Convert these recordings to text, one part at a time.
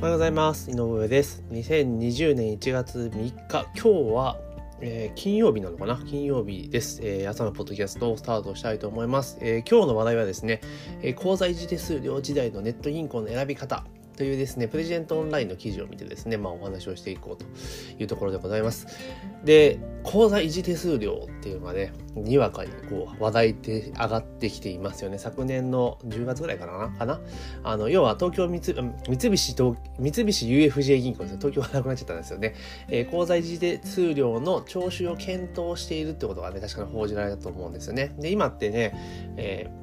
おはようございます。井上です。2020年1月3日。今日は、えー、金曜日なのかな？金曜日です、えー、朝のポッドキャストをスタートしたいと思います、えー、今日の話題はですね、え口座維持手数料時代のネット銀行の選び方。というですね、プレジデントオンラインの記事を見てですね、まあお話をしていこうというところでございます。で、口座維持手数料っていうのがね、にわかにこう話題で上がってきていますよね。昨年の10月ぐらいかなかな？あの、要は東京三三菱東、三菱 UFJ 銀行ですね。東京がなくなっちゃったんですよね。えー、口座維持手数料の徴収を検討しているってことがね、確かに報じられたと思うんですよね。で、今ってね、えー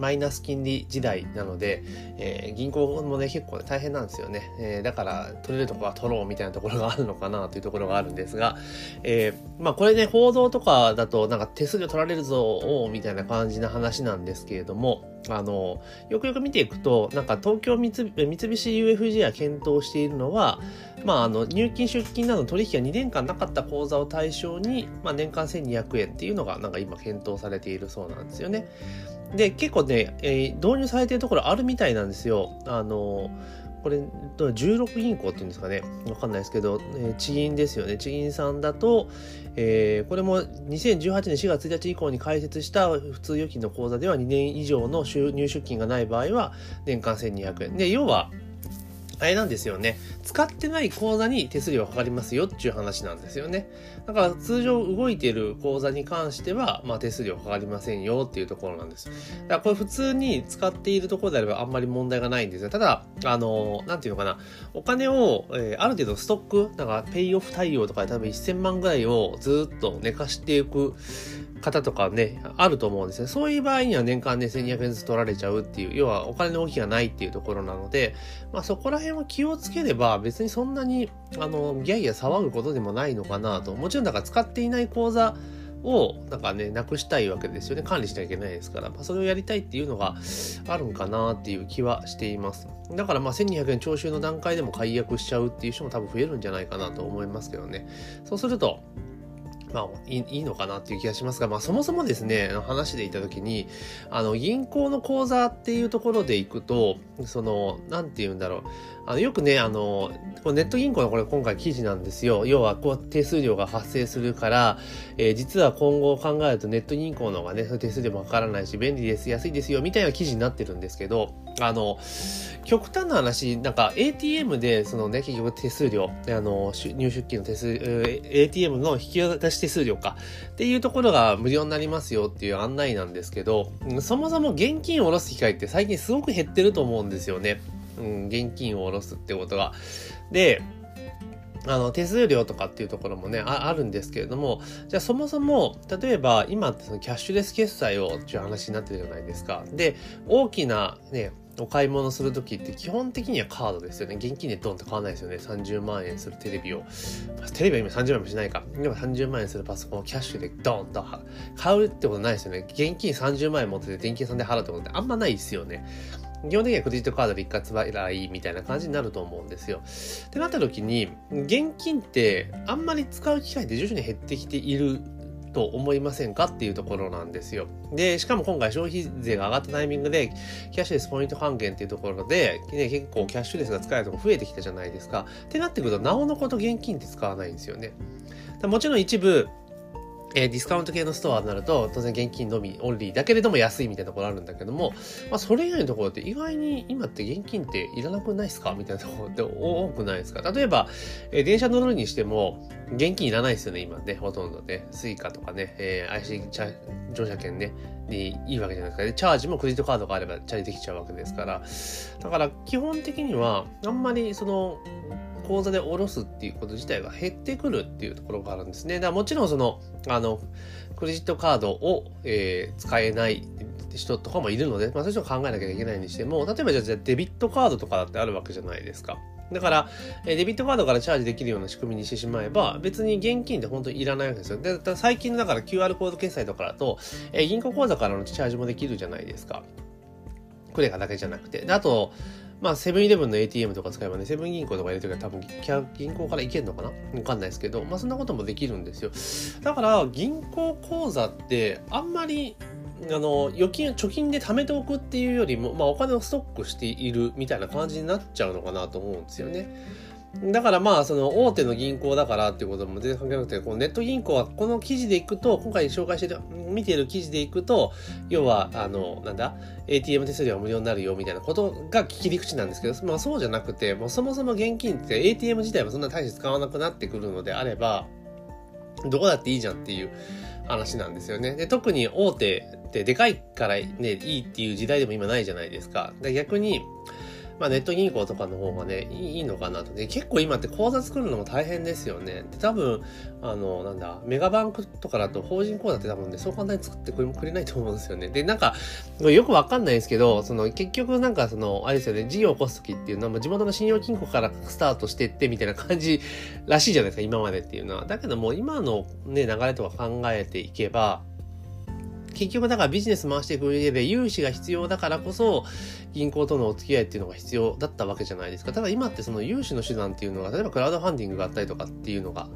マイナス金利時代なので、えー、銀行もね結構、ね、大変なんですよね、えー、だから取れるとこは取ろうみたいなところがあるのかなというところがあるんですが、えー、まあこれね報道とかだとなんか手数料取られるぞみたいな感じな話なんですけれどもあのよくよく見ていくとなんか東京三菱 UFJ が検討しているのは、まあ、あの入金出金など取引が2年間なかった口座を対象に、まあ、年間1200円っていうのがなんか今検討されているそうなんですよね。で、結構ね、えー、導入されてるところあるみたいなんですよ。あのこれ、16銀行っていうんですかね。わかんないですけど、えー、地銀ですよね。地銀さんだと、えー、これも2018年4月1日以降に開設した普通預金の口座では2年以上の入出金がない場合は年間1200円。で、要は、あれなんですよね。使ってない口座に手数料がかかりますよっていう話なんですよね。だから通常動いている口座に関しては、まあ手数料かかりませんよっていうところなんです。だからこれ普通に使っているところであればあんまり問題がないんですよ。ただ、あの、なんていうのかな。お金を、えー、ある程度ストック、なんかペイオフ対応とかで多分1000万ぐらいをずっと寝かしていく方とかね、あると思うんですね。そういう場合には年間で、ね、1200円ずつ取られちゃうっていう、要はお金の動きがないっていうところなので、まあそこら辺は気をつければ別にそんなに、あの、ギャイギャ騒ぐことでもないのかなと。もちろんだから使っていない口座をなんかね、なくしたいわけですよね。管理しなきゃいけないですから、まあ、それをやりたいっていうのがあるんかなっていう気はしています。だからまあ1200円徴収の段階でも解約しちゃうっていう人も多分増えるんじゃないかなと思いますけどね。そうすると、まあいい、のかなっていう気がしますが、まあそもそもですね、話でいたときに、あの、銀行の口座っていうところでいくと、その、なんて言うんだろう。あの、よくね、あの、ネット銀行のこれ今回記事なんですよ。要は、こう、手数料が発生するから、えー、実は今後考えるとネット銀行の方がね、手数料もかからないし、便利です、安いですよ、みたいな記事になってるんですけど、あの、極端な話、なんか ATM で、そのね、結局手数料、あの、入出金の手数、ATM の引き渡し手数料か、っていうところが無料になりますよっていう案内なんですけど、そもそも現金を下ろす機会って最近すごく減ってると思うんですよね。うん、現金を下ろすってことが。で、あの、手数料とかっていうところもね、あるんですけれども、じゃあそもそも、例えば今ってそのキャッシュレス決済をっていう話になってるじゃないですか。で、大きなね、お買い物するときって基本的にはカードですよね。現金でドンって買わないですよね。30万円するテレビを。テレビは今30万円もしないか。今30万円するパソコンをキャッシュでドンと買うってことないですよね。現金30万円持ってて電気屋さんで払うってことってあんまないですよね。基本的にはクレジットカードで一括払いみたいな感じになると思うんですよ。ってなった時に、現金ってあんまり使う機会って徐々に減ってきていると思いませんかっていうところなんですよ。で、しかも今回消費税が上がったタイミングで、キャッシュレスポイント還元っていうところで、ね、結構キャッシュレスが使えるとこ増えてきたじゃないですか。ってなってくると、なおのこと現金って使わないんですよね。もちろん一部、えー、ディスカウント系のストアになると、当然現金のみ、オンリーだけれども安いみたいなところあるんだけども、まあそれ以外のところって意外に今って現金っていらなくないですか？みたいなところって多くないですか？例えば、えー、電車乗るにしても、現金いらないですよね、今ね、ほとんどね。 Suica とかね、えー、IC 乗車券ね、にいいわけじゃないですか。チャージもクレジットカードがあればチャージできちゃうわけですから。だから基本的には、あんまりその、口座で下ろすっていうこと自体が減ってくるっていうところがあるんですね。だからもちろんその、あの、クレジットカードを、えー、使えない人とかもいるので、まあそういう人考えなきゃいけないにしても、例えばじゃあデビットカードとかだってあるわけじゃないですか。だから、えデビットカードからチャージできるような仕組みにしてしまえば、別に現金って本当にいらないわけですよ。で、最近のだから QR コード決済とかだと、え銀行口座からのチャージもできるじゃないですか。クレカだけじゃなくて。で、あと、まあ、セブンイレブンの ATM とか使えばね、セブン銀行とか入れてるから多分、銀行から行けんのかな？わかんないですけど、まあ、そんなこともできるんですよ。だから、銀行口座って、あんまり、あの、預金、貯金で貯めておくっていうよりも、まあ、お金をストックしているみたいな感じになっちゃうのかなと思うんですよね。だからまあ、その大手の銀行だからっていうことも全然関係なくて、このネット銀行はこの記事でいくと、今回紹介してる、見ている記事でいくと、要は、あの、なんだ、ATM 手数料が無料になるよみたいなことが切り口なんですけど、まあそうじゃなくて、もうそもそも現金って ATM 自体もそんな大して使わなくなってくるのであれば、どこだっていいじゃんっていう話なんですよね。で、特に大手ってでかいからね、いいっていう時代でも今ないじゃないですか。で逆に、まあ、ネット銀行とかの方がね、いいのかなと。で、結構今って口座作るのも大変ですよね。で、多分、あの、なんだ、メガバンクとかだと法人口座って多分ね、そう簡単に作ってくれくれないと思うんですよね。で、なんか、よくわかんないですけど、その、結局なんかその、あれですよね、事業を起こすときっていうのは、地元の信用金庫からスタートしてってみたいな感じらしいじゃないですか、今までっていうのは。だけどもう、今のね、流れとか考えていけば、結局だからビジネス回していく上で融資が必要だからこそ銀行とのお付き合いっていうのが必要だったわけじゃないですか。ただ今ってその融資の手段っていうのが、例えばクラウドファンディングがあったりとかっていうのが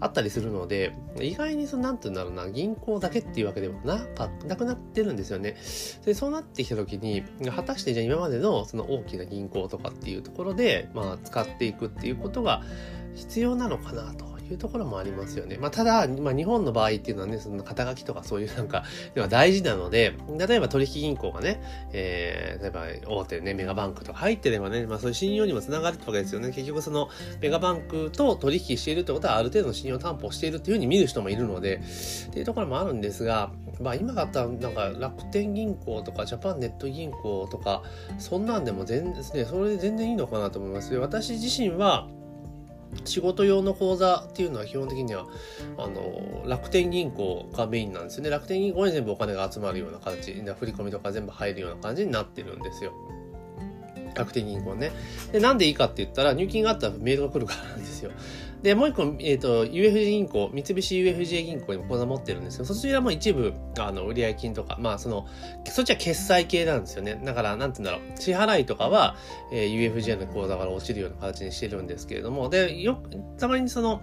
あったりするので、意外にその、なんて言うんだろうな、銀行だけっていうわけでもなか、なくなってるんですよね。で、そうなってきた時に、果たしてじゃあ今までのその大きな銀行とかっていうところで、まあ使っていくっていうことが必要なのかなと。いうところもありますよね。まあ、ただ、まあ、日本の場合っていうのはね、その肩書きとかそういうなんか、は大事なので、例えば取引銀行がね、えー、例えば大手ね、メガバンクとか入ってればね、まあそういう信用にもつながるってわけですよね。結局そのメガバンクと取引しているってことはある程度の信用担保しているっていうふうに見る人もいるので、っていうところもあるんですが、まあ今だったらなんか楽天銀行とかジャパンネット銀行とか、そんなんでも全然、それで全然いいのかなと思います。私自身は、仕事用の口座っていうのは基本的にはあの楽天銀行がメインなんですよね。楽天銀行に全部お金が集まるような形振り込みとか全部入るような感じになってるんですよ。楽天銀行ね。でなんでいいかって言ったら入金があったらメールが来るからなんですよ。で、もう一個、えっ、ー、と、UFJ 銀行、三菱 UFJ 銀行にも口座持ってるんですけど、そちらも一部、あの、売上金とか、まあ、その、そっちは決済系なんですよね。だから、なんて言うんだろう、支払いとかは、えー、UFJ の口座から落ちるような形にしてるんですけれども、で、よくたまにその、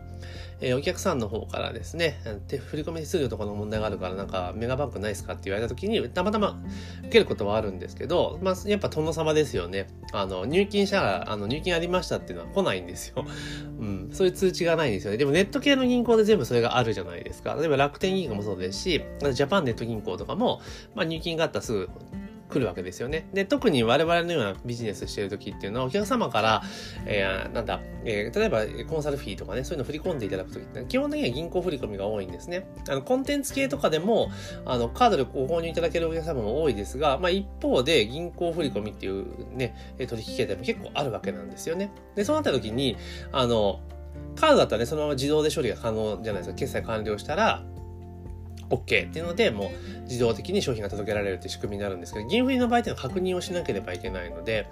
えー、お客さんの方からですね、手振り込手数料とかの問題があるから、なんか、メガバンクないですかって言われた時に、たまたま受けることはあるんですけど、まあ、やっぱ殿様ですよね。あの、入金したら、あの、入金ありましたっていうのは来ないんですよ。うん、そういう通知がないんですよね。でもネット系の銀行で全部それがあるじゃないですか。例えば楽天銀行もそうですし、ジャパンネット銀行とかも、まあ、入金があったらすぐ来るわけですよね。で、特に我々のようなビジネスしてる時っていうのは、お客様から、えー、なんだ、えー、例えばコンサルフィーとかね、そういうの振り込んでいただく時って、基本的には銀行振り込みが多いんですね。あの、コンテンツ系とかでも、あの、カードでご購入いただけるお客様も多いですが、まあ一方で銀行振り込みっていうね、取引形態も結構あるわけなんですよね。で、そうなった時に、あの、カードだったらね、そのまま自動で処理が可能じゃないですか。決済完了したら、OK っていうので、もう自動的に商品が届けられるって仕組みになるんですけど、銀振りの場合っていうのは確認をしなければいけないので、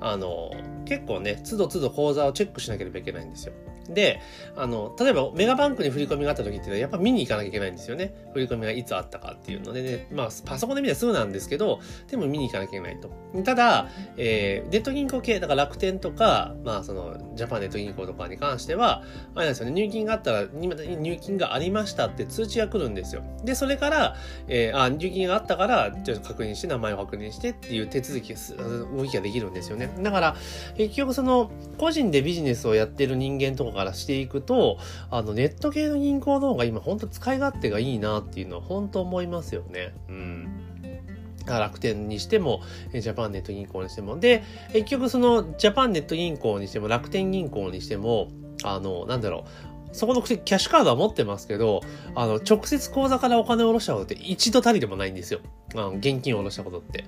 あの、結構ね、都度都度口座をチェックしなければいけないんですよ。で、あの、例えばメガバンクに振り込みがあった時っていうのはやっぱ見に行かなきゃいけないんですよね。振り込みがいつあったかっていうのでね、まあパソコンで見たらすぐなんですけど、でも見に行かなきゃいけないと。ただ、えー、ネット銀行系、だから楽天とか、まあその、ジャパンネット銀行とかに関しては、あれなんですよね、入金があったら、入金がありましたって通知が来るんですよ。で、それから、えー、あ、入金があったから、ちょっと確認して、名前を確認してっていう手続き、動きができるんですよね。だから、結局その、個人でビジネスをやってる人間とかからしていくと、あの、ネット系の銀行の方が今本当使い勝手がいいなっていうのは本当思いますよね。うん。楽天にしても、ジャパンネット銀行にしても。で、結局そのジャパンネット銀行にしても、楽天銀行にしても、あの、なんだろう、そこのキャッシュカードは持ってますけど、あの、直接口座からお金を下ろしたことって一度たりでもないんですよ。あの現金を下ろしたことって。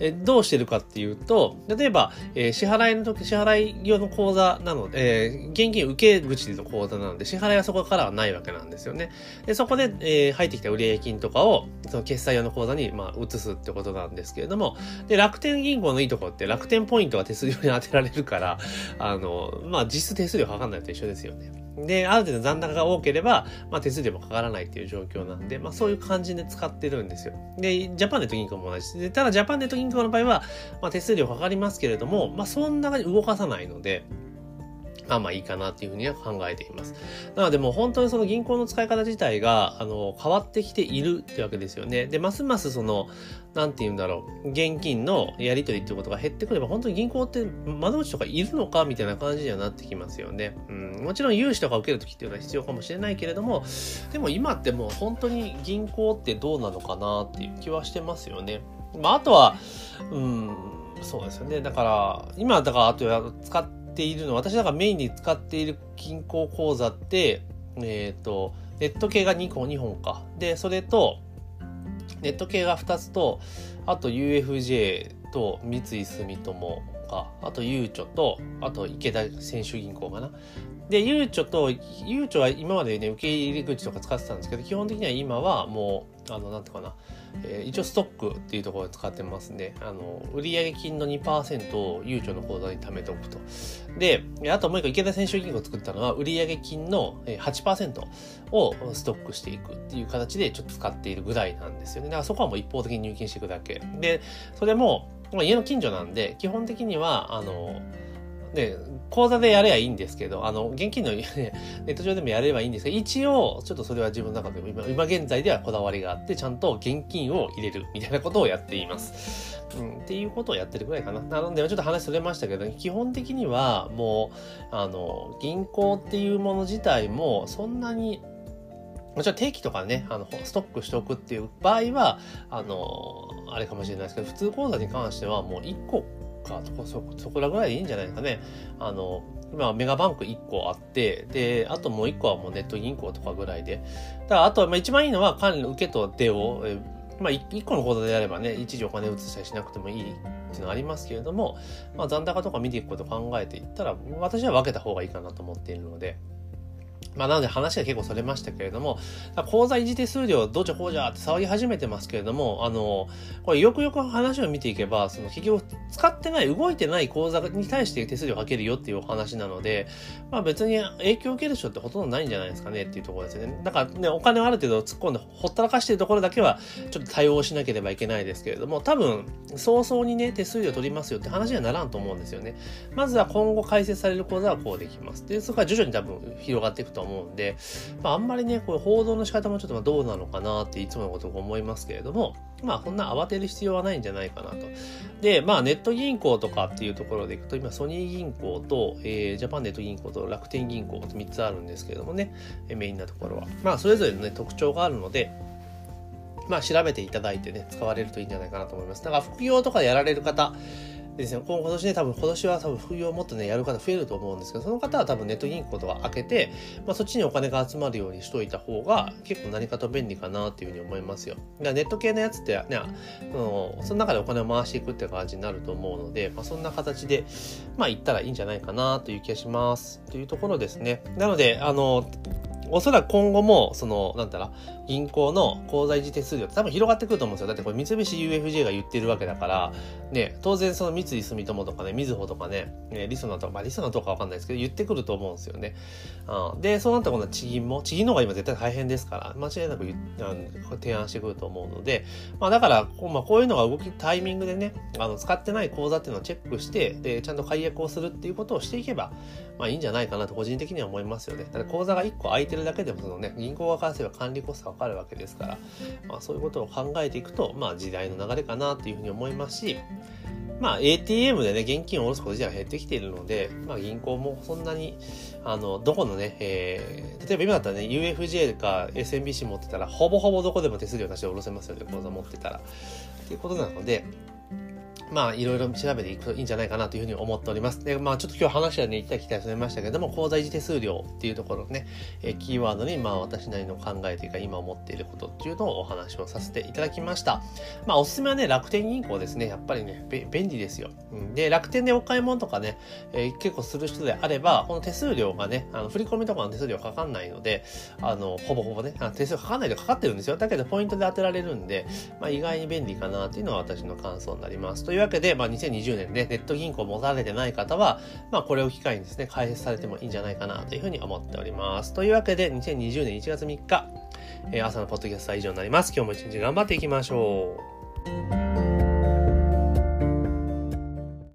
えどうしてるかっていうと、例えば、えー、支払いの時、支払い用の口座なので、えー、現金受け口の口座なので、支払いはそこからはないわけなんですよね。で、そこで、えー、入ってきた売上金とかを、その決済用の口座に、まあ、移すってことなんですけれども、で、楽天銀行のいいところって楽天ポイントが手数料に当てられるから、あの、まあ、実質手数料かかんないと一緒ですよね。で、ある程度残高が多ければ、まあ、手数料もかからないっていう状況なんで、まあ、そういう感じで使ってるんですよ。で、ジャパンネット銀行も同じで、ただジャパンネット銀行の場合は、まあ、手数料かかりますけれども、まあ、そんなに動かさないので、まあまあいいかなっていうふうには考えています。なのでもう本当にその銀行の使い方自体が、あの、変わってきているってわけですよね。で、ますますその、なんて言うんだろう、現金のやり取りっていうことが減ってくれば、本当に銀行って窓口とかいるのかみたいな感じにはなってきますよね。うん、もちろん融資とか受けるときっていうのは必要かもしれないけれども、でも今ってもう本当に銀行ってどうなのかなっていう気はしてますよね。まあ、あとは、うん、そうですよね。だから、今、だから、あと使っているの、私だからメインに使っている銀行口座って、えっ、ー、と、ネット系が2個、2本か。で、それと、ネット系が2つと、あと UFJ と三井住友か、あとゆうちょと、あと池田選手銀行かな。で、ゆうちょと、ゆうちょは今までね、受け入れ口とか使ってたんですけど、基本的には今はもう、あの、なんていうかな、えー、一応ストックっていうところで使ってますね。あの、売上金の2%をゆうちょの口座に貯めておくと。で、あともう一個池田選手銀行を作ったのは、売上金の8%をストックしていくっていう形でちょっと使っているぐらいなんですよね。だからそこはもう一方的に入金していくだけ。で、それも、まあ、家の近所なんで、基本的には、あの、ね、口座でやればいいんですけど、あの、現金の、ね、ネット上でもやればいいんですけど、一応、ちょっとそれは自分の中でも今、今現在ではこだわりがあって、ちゃんと現金を入れるみたいなことをやっています。うん、っていうことをやってるぐらいかな。なので、ちょっと話それましたけど、基本的にはもう、あの、銀行っていうもの自体も、そんなに、もちろん定期とかね、あの、ストックしておくっていう場合は、あの、あれかもしれないですけど、普通口座に関してはもう1個かそこそこらぐらいでいいんじゃないですかね。あの今メガバンク1個あってであともう1個はもうネット銀行とかぐらいでだからあと、まあ、一番いいのは管理の受けと出をえまあ、1個の口座であればね、一時お金移したりしなくてもいいっていうのはありますけれども、まあ、残高とか見ていくことを考えていったら、私は分けた方がいいかなと思っているので、まあ、なので話が結構それましたけれども、口座維持手数料どうじゃこうじゃって騒ぎ始めてますけれども、あの、これよくよく話を見ていけば、その結局使ってない、動いてない口座に対して手数料かけるよっていうお話なので、まあ別に影響を受ける人ってほとんどないんじゃないですかねっていうところですね。だからね、お金をある程度突っ込んでほったらかしてるところだけはちょっと対応しなければいけないですけれども、多分早々にね、手数料取りますよって話にはならんと思うんですよね。まずは今後開設される口座はこうできます。で、そこから徐々に多分広がっていくと思うんで、まあ、あんまりね、こう報道の仕方もちょっとまどうなのかなっていつものことを思いますけれども、まあ、そんな慌てる必要はないんじゃないかなと。で、まあ、ネット銀行とかっていうところでいくと、今、ソニー銀行と、えー、ジャパンネット銀行と楽天銀行と3つあるんですけれどもね、メインなところは。まあ、それぞれのね、特徴があるので、まあ、調べていただいてね、使われるといいんじゃないかなと思います。だから、副業とかやられる方、ですね、今年ね、多分今年は多分副業をもっとね、やる方増えると思うんですけど、その方は多分ネット銀行とか開けて、まあそっちにお金が集まるようにしといた方が結構何かと便利かなっていうふうに思いますよ。だからネット系のやつってね、そのその中でお金を回していくって感じになると思うので、まあそんな形で、まあ行ったらいいんじゃないかなという気がします。というところですね。なので、あの、おそらく今後も、その、なんだろ銀行の口座維持手数料って多分広がってくると思うんですよ。だってこれ三菱 UFJ が言ってるわけだから、ね、当然その三井住友とかね、みずほとかね、ねリソナとか、まあリソナとかわかんないですけど、言ってくると思うんですよね。うん、で、そうなったら今度は地銀も、地銀の方が今絶対大変ですから、間違いなくあの提案してくると思うので、まあだから、こう,、まあ、こういうのが動き、タイミングでね、あの使ってない口座っていうのをチェックして、で、ちゃんと解約をするっていうことをしていけば、まあいいんじゃないかなと個人的には思いますよね。だ口座が1個空いてるだけでもそのね、銀行が返せば管理コストがかかるわけですから、まあそういうことを考えていくと、まあ時代の流れかなというふうに思いますし、まあ ATM でね、現金を下ろすこと自体は減ってきているので、まあ銀行もそんなに、あの、どこのね、えー、例えば今だったらね、UFJ か SMBC 持ってたら、ほぼほぼどこでも手数料なしで下ろせますよね、口座持ってたら。っていうことなので、まあ、いろいろ調べていくといいんじゃないかなというふうに思っております。で、まあ、ちょっと今日話はね、行ったり来たりされましたけども、口座維持手数料っていうところね、えキーワードに、まあ、私なりの考えというか、今思っていることっていうのをお話をさせていただきました。まあ、おすすめはね、楽天銀行ですね。やっぱりね、便利ですよ。で、楽天でお買い物とかね、えー、結構する人であれば、この手数料がね、あの振り込みとかの手数料かかんないので、あの、ほぼほぼね、あ手数料かかんないでかかってるんですよ。だけど、ポイントで当てられるんで、まあ、意外に便利かなっていうのは私の感想になります。といういうわけで、まあ、2020年でネット銀行を持たれてない方は、まあこれを機会にですね、開設されてもいいんじゃないかなというふうに思っております。というわけで、2020年1月3日、えー、朝のポッドキャストは以上になります。今日も一日頑張っていきましょう。